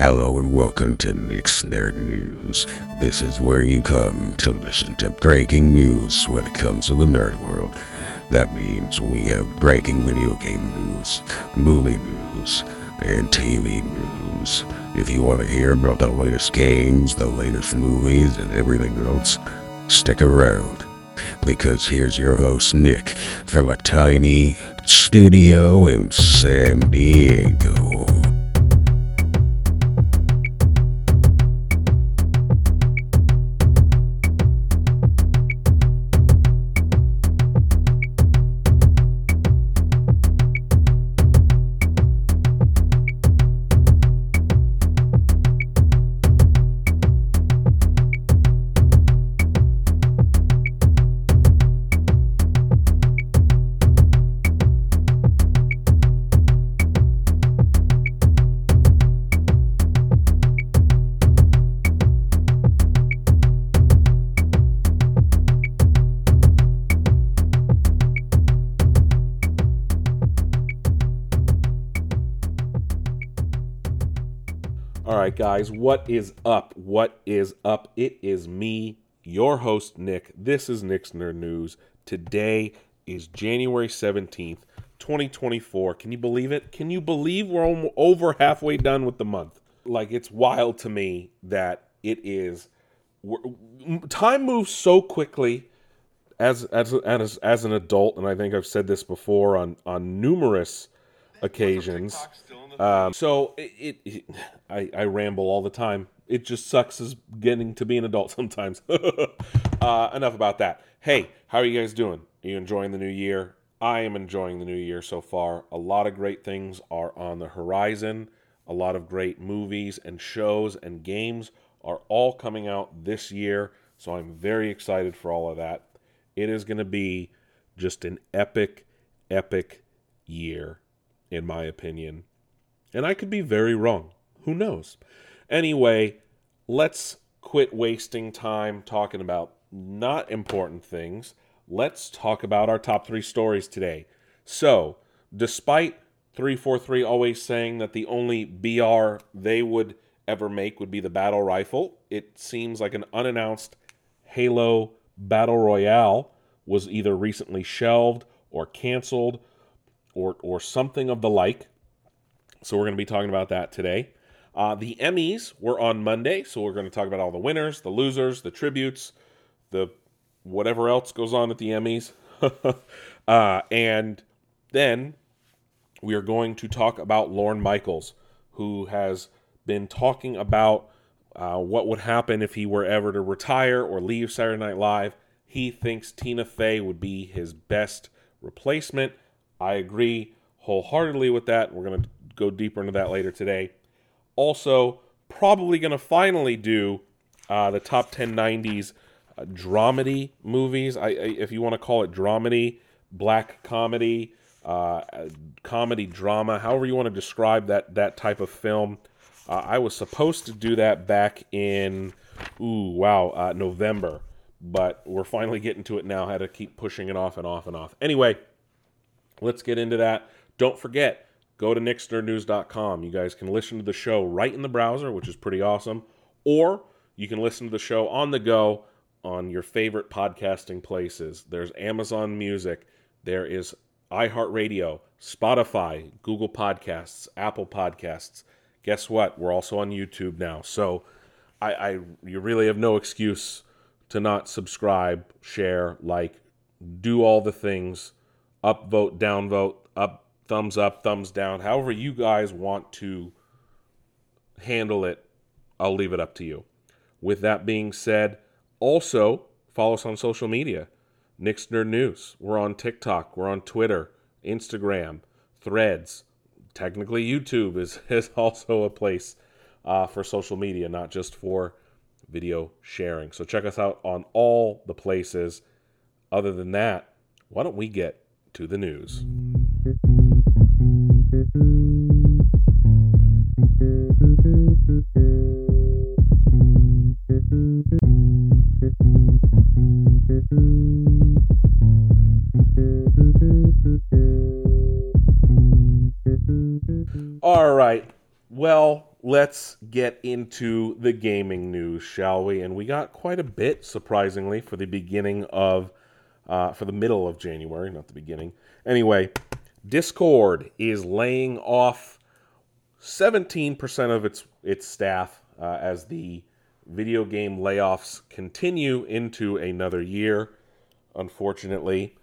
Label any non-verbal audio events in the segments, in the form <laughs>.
Hello and welcome to Nick's Nerd News. This is where you come to listen to breaking news when it comes to the nerd world. That means we have breaking video game news, movie news, and TV news. If you want to hear about the latest games, the latest movies, and everything else, stick around. Because here's your host, Nick, from a tiny studio in San Diego. Right, guys, what is up? What is up? It is me, your host, Nick. This is Nick's Nerd News. Today is January 17th, 2024. Can you believe it? Can you believe we're over halfway done with the month? Like, it's wild to me that it is. Time moves so quickly as, as, as, as an adult, and I think I've said this before on, on numerous occasions. Um, so it, it, it I, I ramble all the time. It just sucks as getting to be an adult <laughs> sometimes. <laughs> uh, enough about that. Hey, how are you guys doing? Are you enjoying the new year? I am enjoying the new year so far. A lot of great things are on the horizon. A lot of great movies and shows and games are all coming out this year. So I'm very excited for all of that. It is going to be just an epic, epic year, in my opinion. And I could be very wrong. Who knows? Anyway, let's quit wasting time talking about not important things. Let's talk about our top three stories today. So, despite 343 always saying that the only BR they would ever make would be the battle rifle, it seems like an unannounced Halo Battle Royale was either recently shelved or canceled or, or something of the like. So we're going to be talking about that today. Uh, the Emmys were on Monday, so we're going to talk about all the winners, the losers, the tributes, the whatever else goes on at the Emmys. <laughs> uh, and then we are going to talk about Lorne Michaels, who has been talking about uh, what would happen if he were ever to retire or leave Saturday Night Live. He thinks Tina Fey would be his best replacement. I agree wholeheartedly with that. We're going to go deeper into that later today. Also, probably going to finally do uh, the top 10 90s uh, dramedy movies. I, I, if you want to call it dramedy, black comedy, uh, comedy drama, however you want to describe that that type of film. Uh, I was supposed to do that back in, ooh, wow, uh, November, but we're finally getting to it now. I had to keep pushing it off and off and off. Anyway, let's get into that. Don't forget, go to nicksnerdnews.com. You guys can listen to the show right in the browser, which is pretty awesome, or you can listen to the show on the go on your favorite podcasting places. There's Amazon Music, there is iHeartRadio, Spotify, Google Podcasts, Apple Podcasts. Guess what? We're also on YouTube now. So I, I you really have no excuse to not subscribe, share, like, do all the things, upvote, downvote, up thumbs up, thumbs down, however you guys want to handle it, I'll leave it up to you. With that being said, also follow us on social media. Nick's Nerd News. We're on TikTok, we're on Twitter, Instagram, Threads. Technically, YouTube is, <laughs> is also a place uh, for social media, not just for video sharing. So check us out on all the places. Other than that, why don't we get to the news? All right. Well, let's get into the gaming news, shall we? And we got quite a bit, surprisingly, for the beginning of, uh, for the middle of January, not the beginning. Anyway, Discord is laying off 17% of its its staff uh, as the video game layoffs continue into another year. Unfortunately,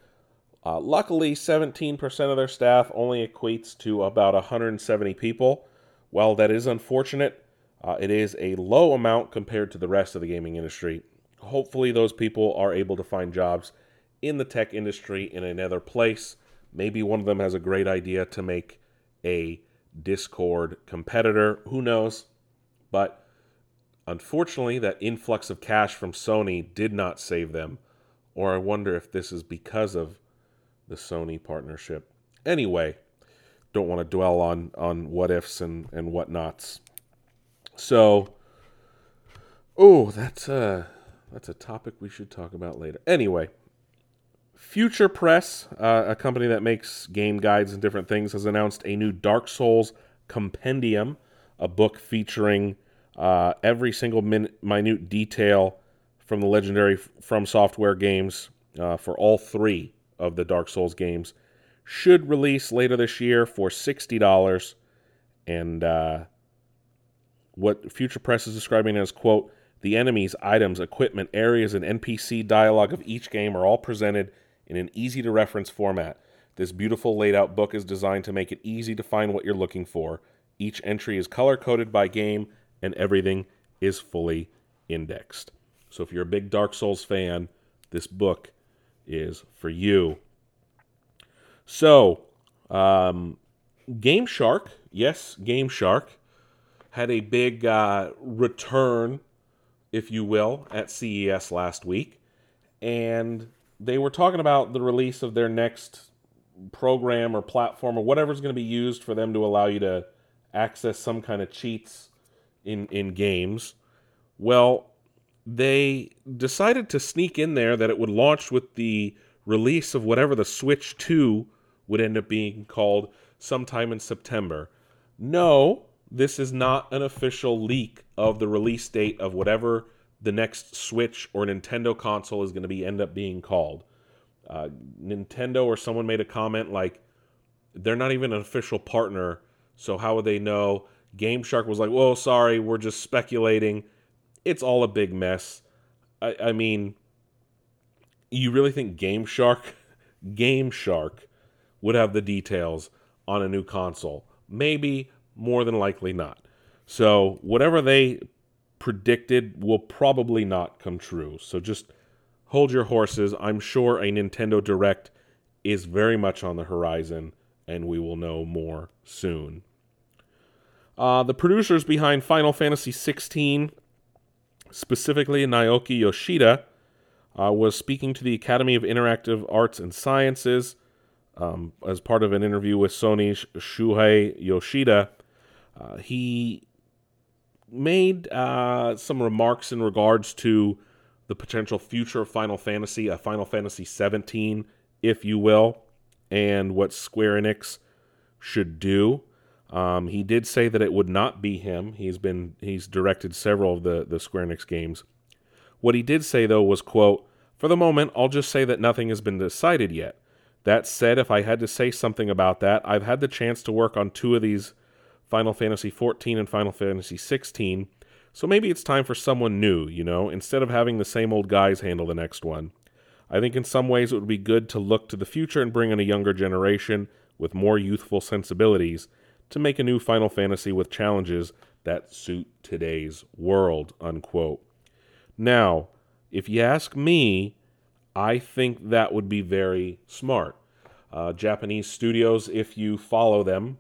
uh, luckily, 17% of their staff only equates to about 170 people. While that is unfortunate, uh, it is a low amount compared to the rest of the gaming industry. Hopefully, those people are able to find jobs in the tech industry in another place. Maybe one of them has a great idea to make a Discord competitor. Who knows? But unfortunately, that influx of cash from Sony did not save them. Or I wonder if this is because of the Sony partnership. Anyway, don't want to dwell on on what ifs and and whatnots. So, oh, that's a that's a topic we should talk about later. Anyway, Future Press, uh, a company that makes game guides and different things, has announced a new Dark Souls compendium, a book featuring uh, every single min- minute detail from the legendary From Software games uh, for all three of the Dark Souls games. Should release later this year for sixty dollars, and uh, what Future Press is describing as quote the enemies, items, equipment, areas, and NPC dialogue of each game are all presented in an easy to reference format. This beautiful laid out book is designed to make it easy to find what you're looking for. Each entry is color coded by game, and everything is fully indexed. So if you're a big Dark Souls fan, this book is for you. So, um, Game Shark, yes, Game Shark, had a big uh, return, if you will, at CES last week. And they were talking about the release of their next program or platform or whatever's going to be used for them to allow you to access some kind of cheats in in games. Well, they decided to sneak in there that it would launch with the release of whatever the Switch 2 would end up being called sometime in September. No, this is not an official leak of the release date of whatever the next Switch or Nintendo console is going to be end up being called. Uh, Nintendo or someone made a comment like they're not even an official partner, so how would they know? Game Shark was like, "Well, sorry, we're just speculating." It's all a big mess. I, I mean, you really think Game Shark, <laughs> Game Shark, would have the details on a new console? Maybe, more than likely not. So whatever they predicted will probably not come true. So just hold your horses. I'm sure a Nintendo Direct is very much on the horizon, and we will know more soon. Uh, the producers behind Final Fantasy XVI, specifically Naoki Yoshida, uh, was speaking to the Academy of Interactive Arts and Sciences um, as part of an interview with Sony's Shuhei Yoshida. Uh, he made uh, some remarks in regards to the potential future of Final Fantasy, a Final Fantasy 17, if you will, and what Square Enix should do. Um, he did say that it would not be him. He's been he's directed several of the the Square Enix games. What he did say though was quote, "For the moment, I'll just say that nothing has been decided yet. That said, if I had to say something about that, I've had the chance to work on two of these Final Fantasy 14 and Final Fantasy 16. So maybe it's time for someone new, you know, instead of having the same old guys handle the next one. I think in some ways it would be good to look to the future and bring in a younger generation with more youthful sensibilities to make a new Final Fantasy with challenges that suit today's world, unquote. Now, if you ask me, I think that would be very smart. Uh, Japanese studios, if you follow them,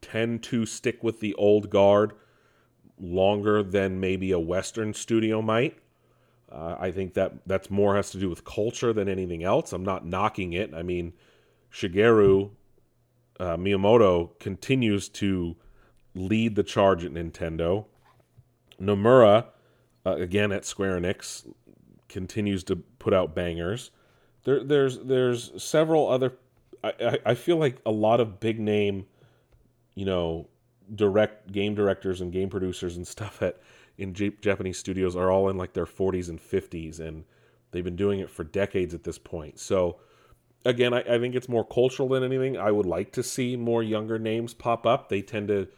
tend to stick with the old guard longer than maybe a Western studio might. Uh, I think that that's more has to do with culture than anything else. I'm not knocking it. I mean, Shigeru uh, Miyamoto continues to lead the charge at Nintendo. Nomura, uh, again at Square Enix, continues to put out bangers. There, there's there's several other. I, I, I feel like a lot of big name you know, direct game directors and game producers and stuff at in J- Japanese studios are all in like their 40s and 50s, and they've been doing it for decades at this point. So, again, I, I think it's more cultural than anything. I would like to see more younger names pop up. They tend to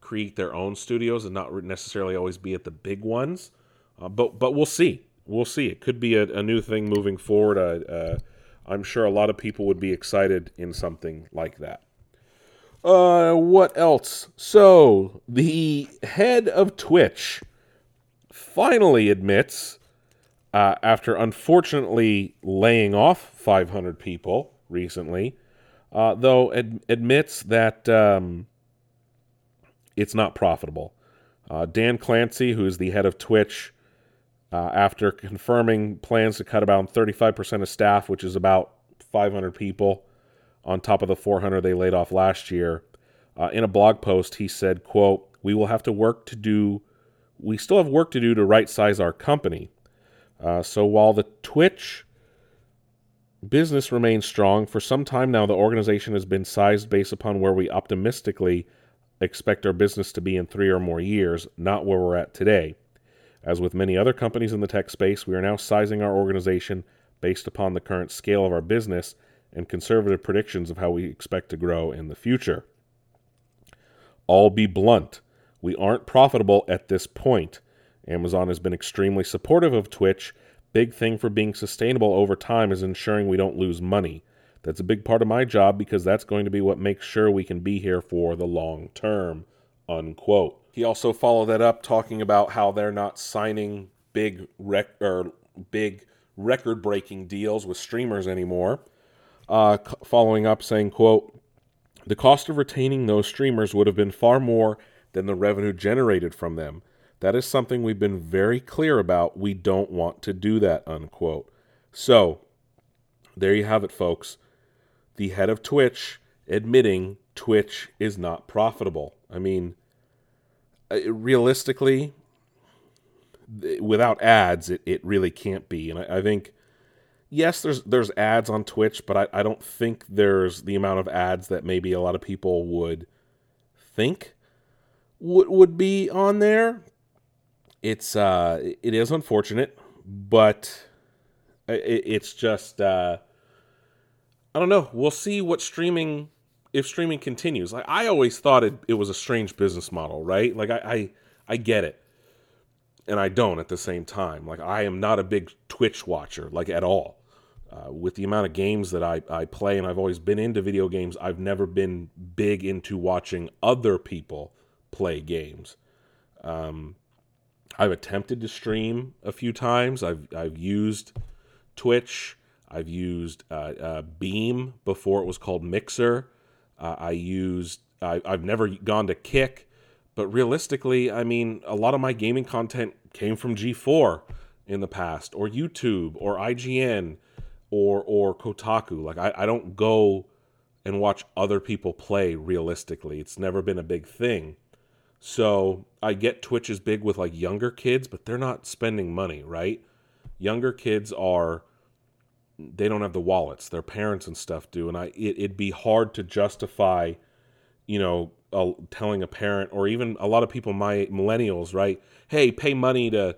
create their own studios and not necessarily always be at the big ones. Uh, but but we'll see. We'll see. It could be a, a new thing moving forward. Uh, uh, I'm sure a lot of people would be excited in something like that. Uh, what else? So the head of Twitch finally admits, uh, after unfortunately laying off 500 people recently, uh, though ad- admits that um, it's not profitable. Uh, Dan Clancy, who is the head of Twitch, uh, after confirming plans to cut about 35% of staff, which is about 500 people on top of the 400 they laid off last year, uh, in a blog post, he said, quote, we will have to work to do, we still have work to do to right size our company. Uh, so while the Twitch business remains strong, for some time now, the organization has been sized based upon where we optimistically expect our business to be in three or more years, not where we're at today. As with many other companies in the tech space, we are now sizing our organization based upon the current scale of our business and conservative predictions of how we expect to grow in the future. I'll be blunt. We aren't profitable at this point. Amazon has been extremely supportive of Twitch. Big thing for being sustainable over time is ensuring we don't lose money. That's a big part of my job because that's going to be what makes sure we can be here for the long term. Unquote. He also followed that up talking about how they're not signing big rec- or big record breaking deals with streamers anymore. Uh, following up saying, quote, the cost of retaining those streamers would have been far more than the revenue generated from them. That is something we've been very clear about. We don't want to do that, unquote. So, there you have it, folks the head of Twitch admitting Twitch is not profitable. I mean, uh, realistically, without ads, it, it really can't be. And I, I think, yes, there's there's ads on Twitch, but I, I don't think there's the amount of ads that maybe a lot of people would think would would be on there. It's uh, it is unfortunate, but it, it's just uh, I don't know. We'll see what streaming if streaming continues. Like I always thought it, it was a strange business model, right? Like I, I I get it. And I don't at the same time. Like I am not a big Twitch watcher, like at all. Uh, with the amount of games that I, I play, and I've always been into video games, I've never been big into watching other people play games. Um, I've attempted to stream a few times. I've I've used Twitch I've used uh, uh, Beam before it was called Mixer. Uh, I used. I, I've never gone to Kick, but realistically, I mean, a lot of my gaming content came from G4 in the past, or YouTube, or IGN, or or Kotaku. Like I, I don't go and watch other people play realistically. It's never been a big thing. So I get Twitch is big with like younger kids, but they're not spending money, right? Younger kids are they don't have the wallets. Their parents and stuff do, and I it, would be hard to justify, you know, telling a parent or even a lot of people, my millennials, right? Hey, pay money to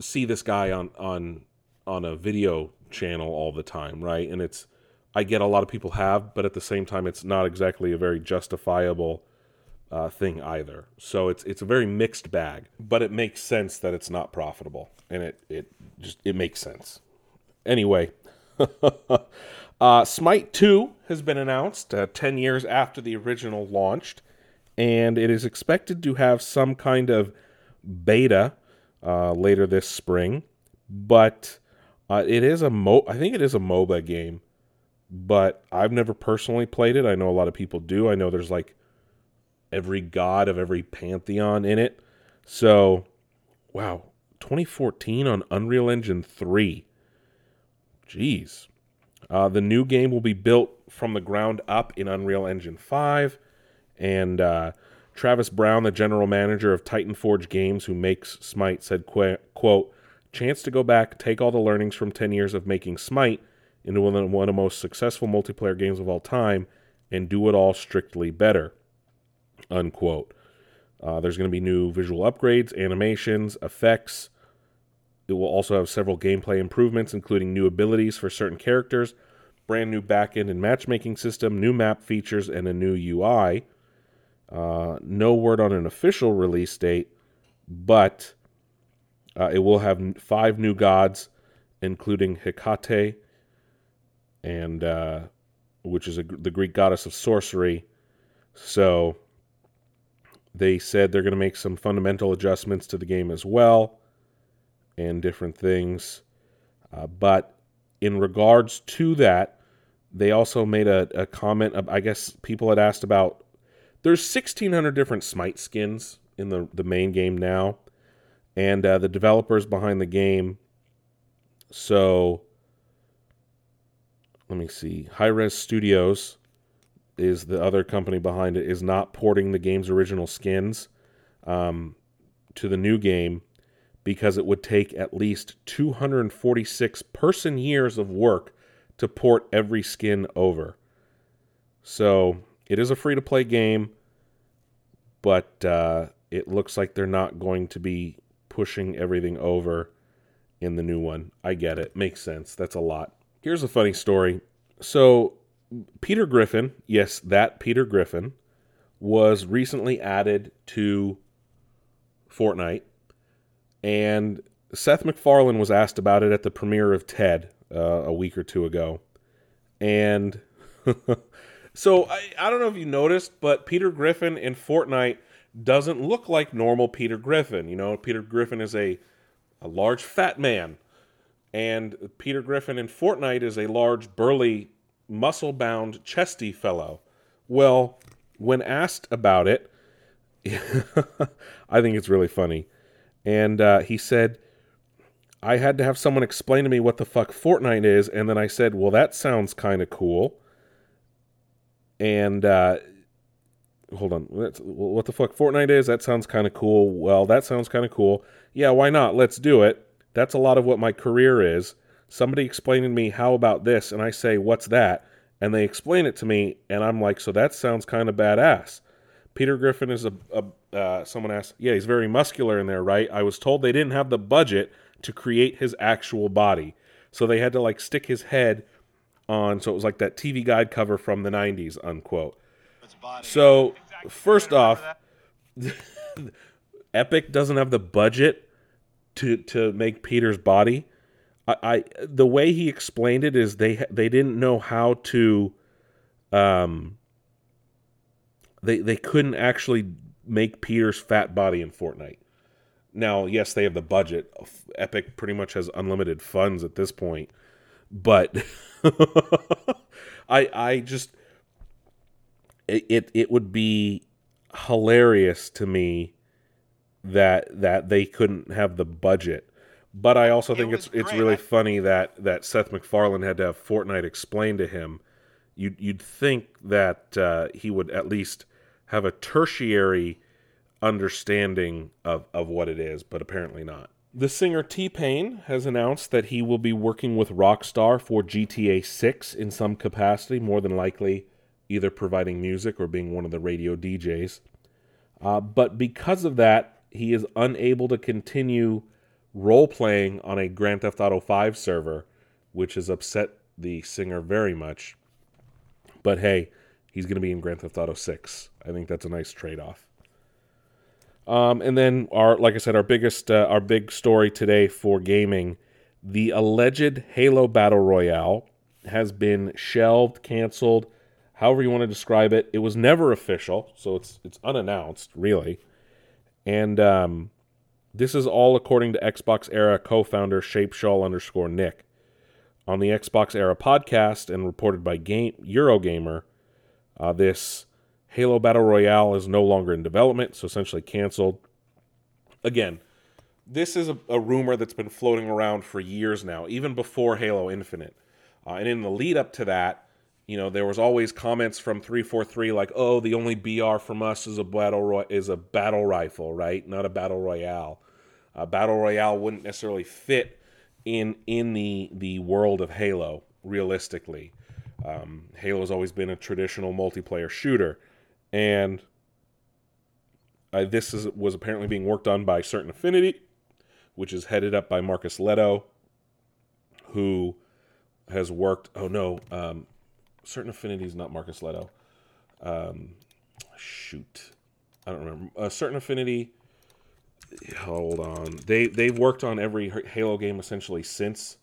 see this guy on on on a video channel all the time, right? And it's I get a lot of people have, but at the same time, it's not exactly a very justifiable uh, thing either. So it's it's a very mixed bag, but it makes sense that it's not profitable, and it it just it makes sense. Anyway, <laughs> uh, Smite 2 has been announced uh, 10 years after the original launched, and it is expected to have some kind of beta uh, later this spring. But uh, it is a mo I think it is a MOBA game, but I've never personally played it. I know a lot of people do. I know there's like every god of every pantheon in it. So, wow, 2014 on Unreal Engine 3. Jeez. Uh, the new game will be built from the ground up in Unreal Engine 5. And uh, Travis Brown, the general manager of Titan Forge Games, who makes Smite, said, quote, chance to go back, take all the learnings from 10 years of making Smite into one of the most successful multiplayer games of all time, and do it all strictly better. Unquote. Uh, there's going to be new visual upgrades, animations, effects. It will also have several gameplay improvements, including new abilities for certain characters, brand new backend and matchmaking system, new map features, and a new UI. Uh, no word on an official release date, but uh, it will have five new gods, including Hecate, and uh, which is a, the Greek goddess of sorcery. So they said they're going to make some fundamental adjustments to the game as well, and different things. Uh, but in regards to that, they also made a, a comment. Of, I guess people had asked about. There's 1,600 different Smite skins in the the main game now, and uh, the developers behind the game. So, let me see. Hi-Rez Studios is the other company behind it. Is not porting the game's original skins um, to the new game because it would take at least 246 person years of work to port every skin over. So it is a free to play game, but uh, it looks like they're not going to be pushing everything over in the new one. I get it. Makes sense. That's a lot. Here's a funny story. So, Peter Griffin, yes, that Peter Griffin, was recently added to Fortnite. And Seth MacFarlane was asked about it at the premiere of TED uh, a week or two ago. And <laughs> so I, I don't know if you noticed, but Peter Griffin in Fortnite doesn't look like normal Peter Griffin. You know, Peter Griffin is a, a large fat man. And Peter Griffin in Fortnite is a large, burly, muscle bound, chesty fellow. Well, when asked about it, <laughs> I think it's really funny. And uh, he said, I had to have someone explain to me what the fuck Fortnite is, and then I said, "Well, that sounds kind of cool." And uh, hold on, what the fuck Fortnite is? That sounds kind of cool. Well, that sounds kind of cool. Yeah, why not? Let's do it. That's a lot of what my career is. Somebody explaining to me how about this, and I say, "What's that?" And they explain it to me, and I'm like, "So that sounds kind of badass." Peter Griffin is a, a uh, someone asked, "Yeah, he's very muscular in there, right?" I was told they didn't have the budget to create his actual body. So they had to like stick his head on so it was like that TV guide cover from the 90s unquote. So first off <laughs> Epic doesn't have the budget to to make Peter's body. I, I the way he explained it is they they didn't know how to um they they couldn't actually make Peter's fat body in Fortnite. Now, yes, they have the budget. Epic pretty much has unlimited funds at this point, but <laughs> I I just it, it it would be hilarious to me that that they couldn't have the budget. But I also think it it's great. it's really funny that that Seth MacFarlane had to have Fortnite explain to him. You'd you'd think that uh, he would at least have a tertiary understanding of, of what it is, but apparently not. The singer T Pain has announced that he will be working with Rockstar for GTA 6 in some capacity, more than likely either providing music or being one of the radio DJs. Uh, but because of that, he is unable to continue role playing on a Grand Theft Auto 5 server, which has upset the singer very much. But hey, he's going to be in Grand Theft Auto 6. I think that's a nice trade off. Um, and then our, like I said, our biggest, uh, our big story today for gaming, the alleged Halo Battle Royale has been shelved, canceled, however you want to describe it. It was never official, so it's it's unannounced, really. And um, this is all according to Xbox Era co-founder Shpeshal underscore Nick. On the Xbox Era podcast and reported by Game Eurogamer, uh, this Halo Battle Royale is no longer in development, so essentially canceled. Again, this is a, a rumor that's been floating around for years now, even before Halo Infinite. Uh, and in the lead up to that, you know, there was always comments from 343 like, "Oh, the only BR from us is a battle ro- is a battle rifle, right? Not a battle royale. A battle royale wouldn't necessarily fit in in the the world of Halo realistically. Um, Halo's always been a traditional multiplayer shooter. And Uh, this is, was apparently being worked on by Certain Affinity, which is headed up by Marcus Lehto, who has worked. Oh no, um, Certain Affinity is not Marcus Lehto. Um, shoot, I don't remember. A Certain Affinity. Hold on. They they've worked on every Halo game essentially since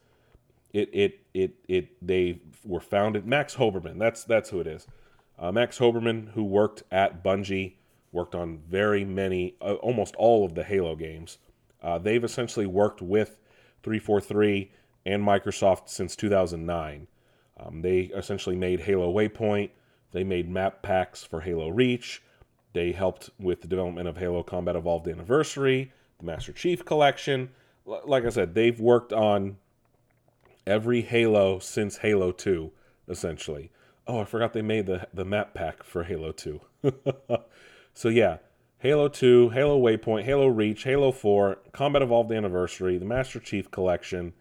it it it it they were founded. Max Hoberman. That's that's who it is. Uh, Max Hoberman, who worked at Bungie, worked on very many, uh, almost all of the Halo games. Uh, they've essentially worked with 343 and Microsoft since 2009. Um, they essentially made Halo Waypoint. They made map packs for Halo Reach. They helped with the development of Halo Combat Evolved Anniversary, the Master Chief Collection. L- like I said, they've worked on every Halo since Halo 2, essentially. Oh, I forgot they made the the map pack for Halo 2. <laughs> so yeah, Halo 2, Halo Waypoint, Halo Reach, Halo 4, Combat Evolved Anniversary, the Master Chief Collection,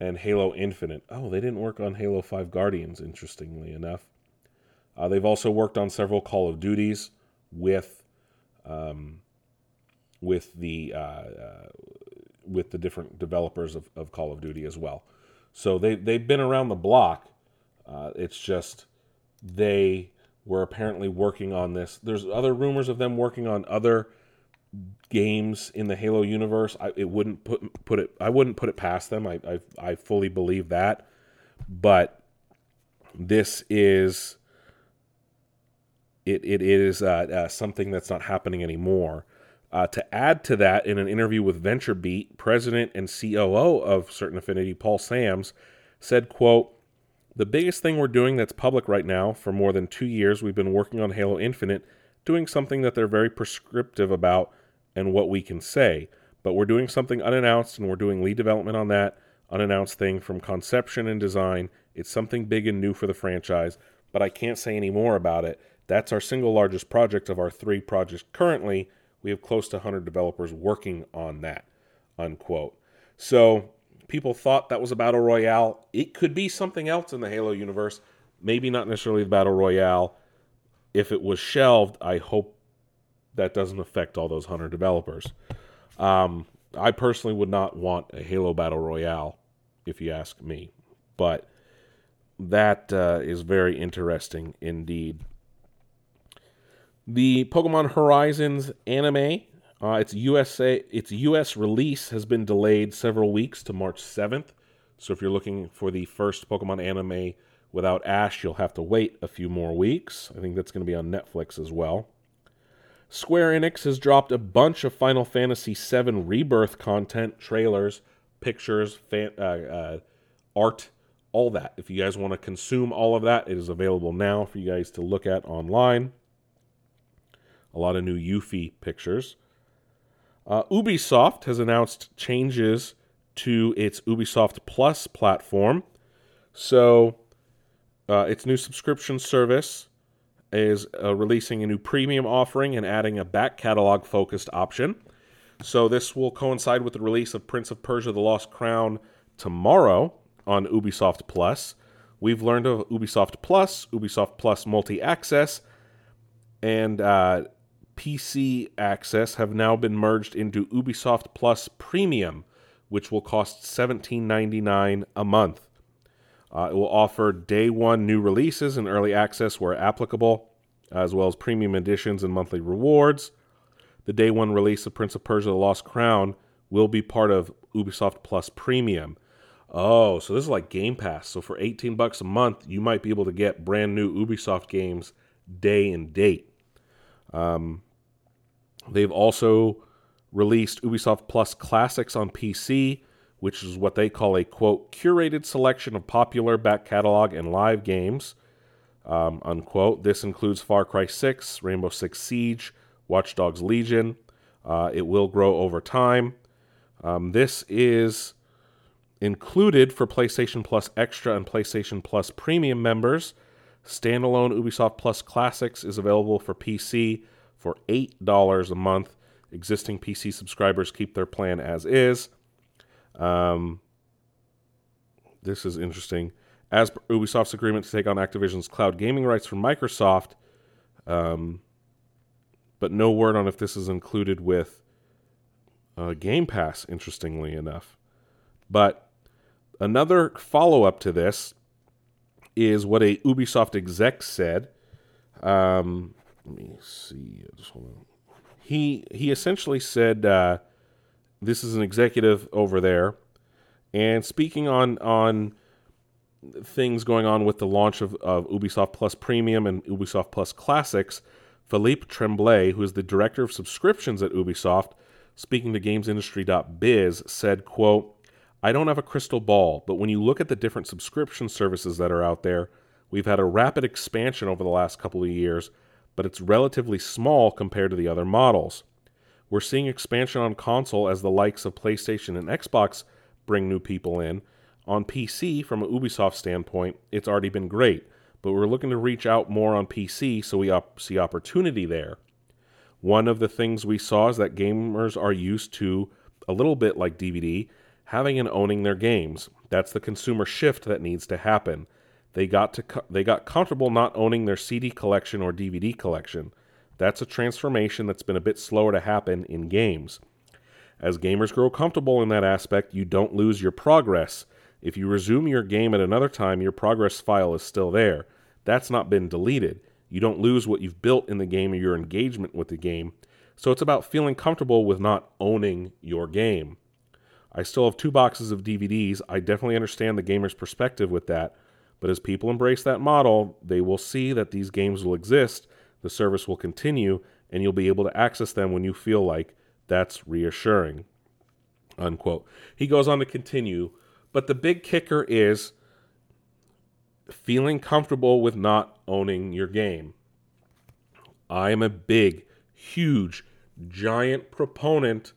and Halo Infinite. Oh, they didn't work on Halo 5 Guardians, interestingly enough. Uh, they've also worked on several Call of Duties with um, with the uh, uh, with the different developers of, of Call of Duty as well. So they they've been around the block. Uh, it's just they were apparently working on this. There's other rumors of them working on other games in the Halo universe. I it wouldn't put put it I wouldn't put it past them. I I, I fully believe that, but this is it it is uh, uh, something that's not happening anymore. Uh, to add to that, in an interview with VentureBeat, president and COO of Certain Affinity, Paul Sams, said, "quote the biggest thing we're doing that's public right now, for more than two years, we've been working on Halo Infinite, doing something that they're very prescriptive about and what we can say. But we're doing something unannounced, and we're doing lead development on that unannounced thing from conception and design. It's something big and new for the franchise, but I can't say any more about it. That's our single largest project of our three projects currently. We have close to 100 developers working on that. Unquote. So people thought that was a battle royale. It could be something else in the Halo universe. Maybe not necessarily the battle royale. If it was shelved, I hope that doesn't affect all those hundred developers. Um, I personally would not want a Halo battle royale, if you ask me. But that uh, is very interesting indeed. The Pokemon Horizons anime uh, its USA its US release has been delayed several weeks to March 7th. So if you're looking for the first Pokemon anime without Ash, you'll have to wait a few more weeks. I think that's going to be on Netflix as well. Square Enix has dropped a bunch of Final Fantasy VII Rebirth content, trailers, pictures, fan, uh, uh, art, all that. If you guys want to consume all of that, it is available now for you guys to look at online. A lot of new Yuffie pictures. Uh, Ubisoft has announced changes to its Ubisoft Plus platform. So, uh, its new subscription service is uh, releasing a new premium offering and adding a back catalog focused option. So, this will coincide with the release of Prince of Persia The Lost Crown tomorrow on Ubisoft Plus. We've learned of Ubisoft Plus, Ubisoft Plus Multi Access, and uh, PC access have now been merged into Ubisoft Plus Premium, which will cost $17.99 a month. Uh, it will offer day one new releases and early access where applicable, as well as premium editions and monthly rewards. The day one release of Prince of Persia The Lost Crown will be part of Ubisoft Plus Premium. Oh, so this is like Game Pass. So for 18 bucks a month, you might be able to get brand new Ubisoft games day and date. Um, They've also released Ubisoft Plus Classics on PC, which is what they call a quote curated selection of popular back catalog and live games. Um, unquote. This includes Far Cry 6, Rainbow Six Siege, Watch Dogs Legion. Uh, it will grow over time. Um, this is included for PlayStation Plus Extra and PlayStation Plus Premium members. Standalone Ubisoft Plus Classics is available for PC for $8 a month. Existing PC subscribers keep their plan as is. Um, this is interesting. As Ubisoft's agreement to take on Activision's cloud gaming rights from Microsoft, um, but no word on if this is included with uh, Game Pass, interestingly enough. But another follow up to this is what a Ubisoft exec said. Um, let me see. Just. He he essentially said uh, this is an executive over there, and speaking on on things going on with the launch of, of Ubisoft Plus Premium and Ubisoft Plus Classics, Philippe Tremblay, who is the director of subscriptions at Ubisoft, speaking to GamesIndustry.biz, said, quote, I don't have a crystal ball, but when you look at the different subscription services that are out there, we've had a rapid expansion over the last couple of years, but it's relatively small compared to the other models. We're seeing expansion on console as the likes of PlayStation and Xbox bring new people in, on PC, from a Ubisoft standpoint, it's already been great, but we're looking to reach out more on PC so we op- see opportunity there. One of the things we saw is that gamers are used to, a little bit like DVD, having and owning their games. That's the consumer shift that needs to happen. They got to co- they got comfortable not owning their CD collection or DVD collection. That's a transformation that's been a bit slower to happen in games. As gamers grow comfortable in that aspect, you don't lose your progress. If you resume your game at another time, your progress file is still there. That's not been deleted. You don't lose what you've built in the game or your engagement with the game. So it's about feeling comfortable with not owning your game. I still have two boxes of DVDs. I definitely understand the gamer's perspective with that. But as people embrace that model, they will see that these games will exist, the service will continue, and you'll be able to access them when you feel like that's reassuring. Unquote. He goes on to continue but the big kicker is feeling comfortable with not owning your game. I am a big, huge, giant proponent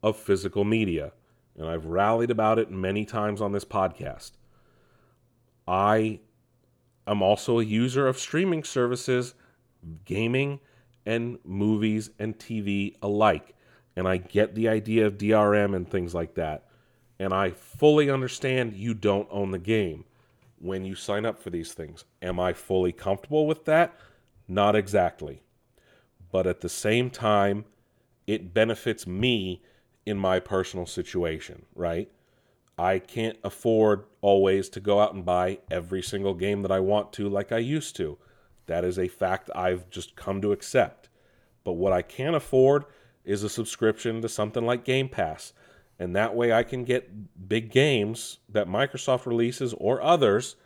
of physical media, and I've rallied about it many times on this podcast. I am also a user of streaming services, gaming, and movies and TV alike. And I get the idea of DRM and things like that. And I fully understand you don't own the game when you sign up for these things. Am I fully comfortable with that? Not exactly. But at the same time, it benefits me in my personal situation, right? I can't afford always to go out and buy every single game that I want to like I used to. That is a fact I've just come to accept. But what I can afford is a subscription to something like Game Pass and that way I can get big games that Microsoft releases or others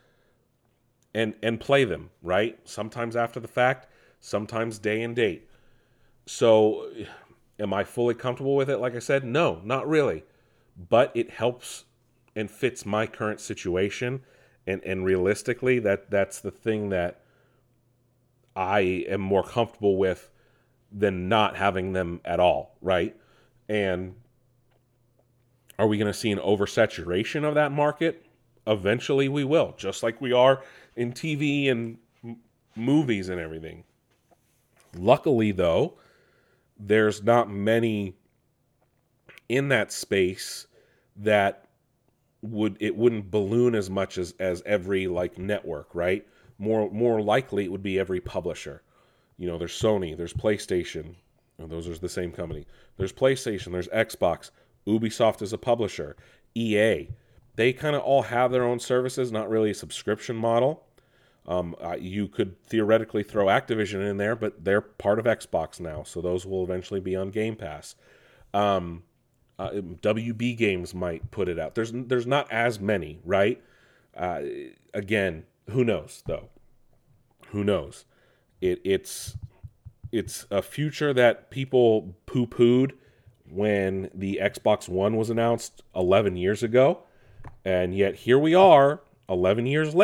and and play them, right? Sometimes after the fact, sometimes day and date. So am I fully comfortable with it like I said? No, not really. But it helps and fits my current situation and and realistically that that's the thing that I am more comfortable with than not having them at all, right? And are we going to see an oversaturation of that market? Eventually, we will, just like we are in TV and m- movies and everything. Luckily, though, there's not many in that space that would it wouldn't balloon as much as as every like network, right? More more likely it would be every publisher. You know, there's Sony, there's PlayStation, those are the same company. There's PlayStation, there's Xbox, Ubisoft is a publisher, EA. They kind of all have their own services, not really a subscription model. Um, uh, you could theoretically throw Activision in there, but they're part of Xbox now, so those will eventually be on Game Pass. Um, uh, WB Games might put it out. There's there's not as many, right? Uh, again, who knows though? Who knows? It it's it's a future that people poo pooed when the Xbox One was announced 11 years ago. And yet here we are, 11 years later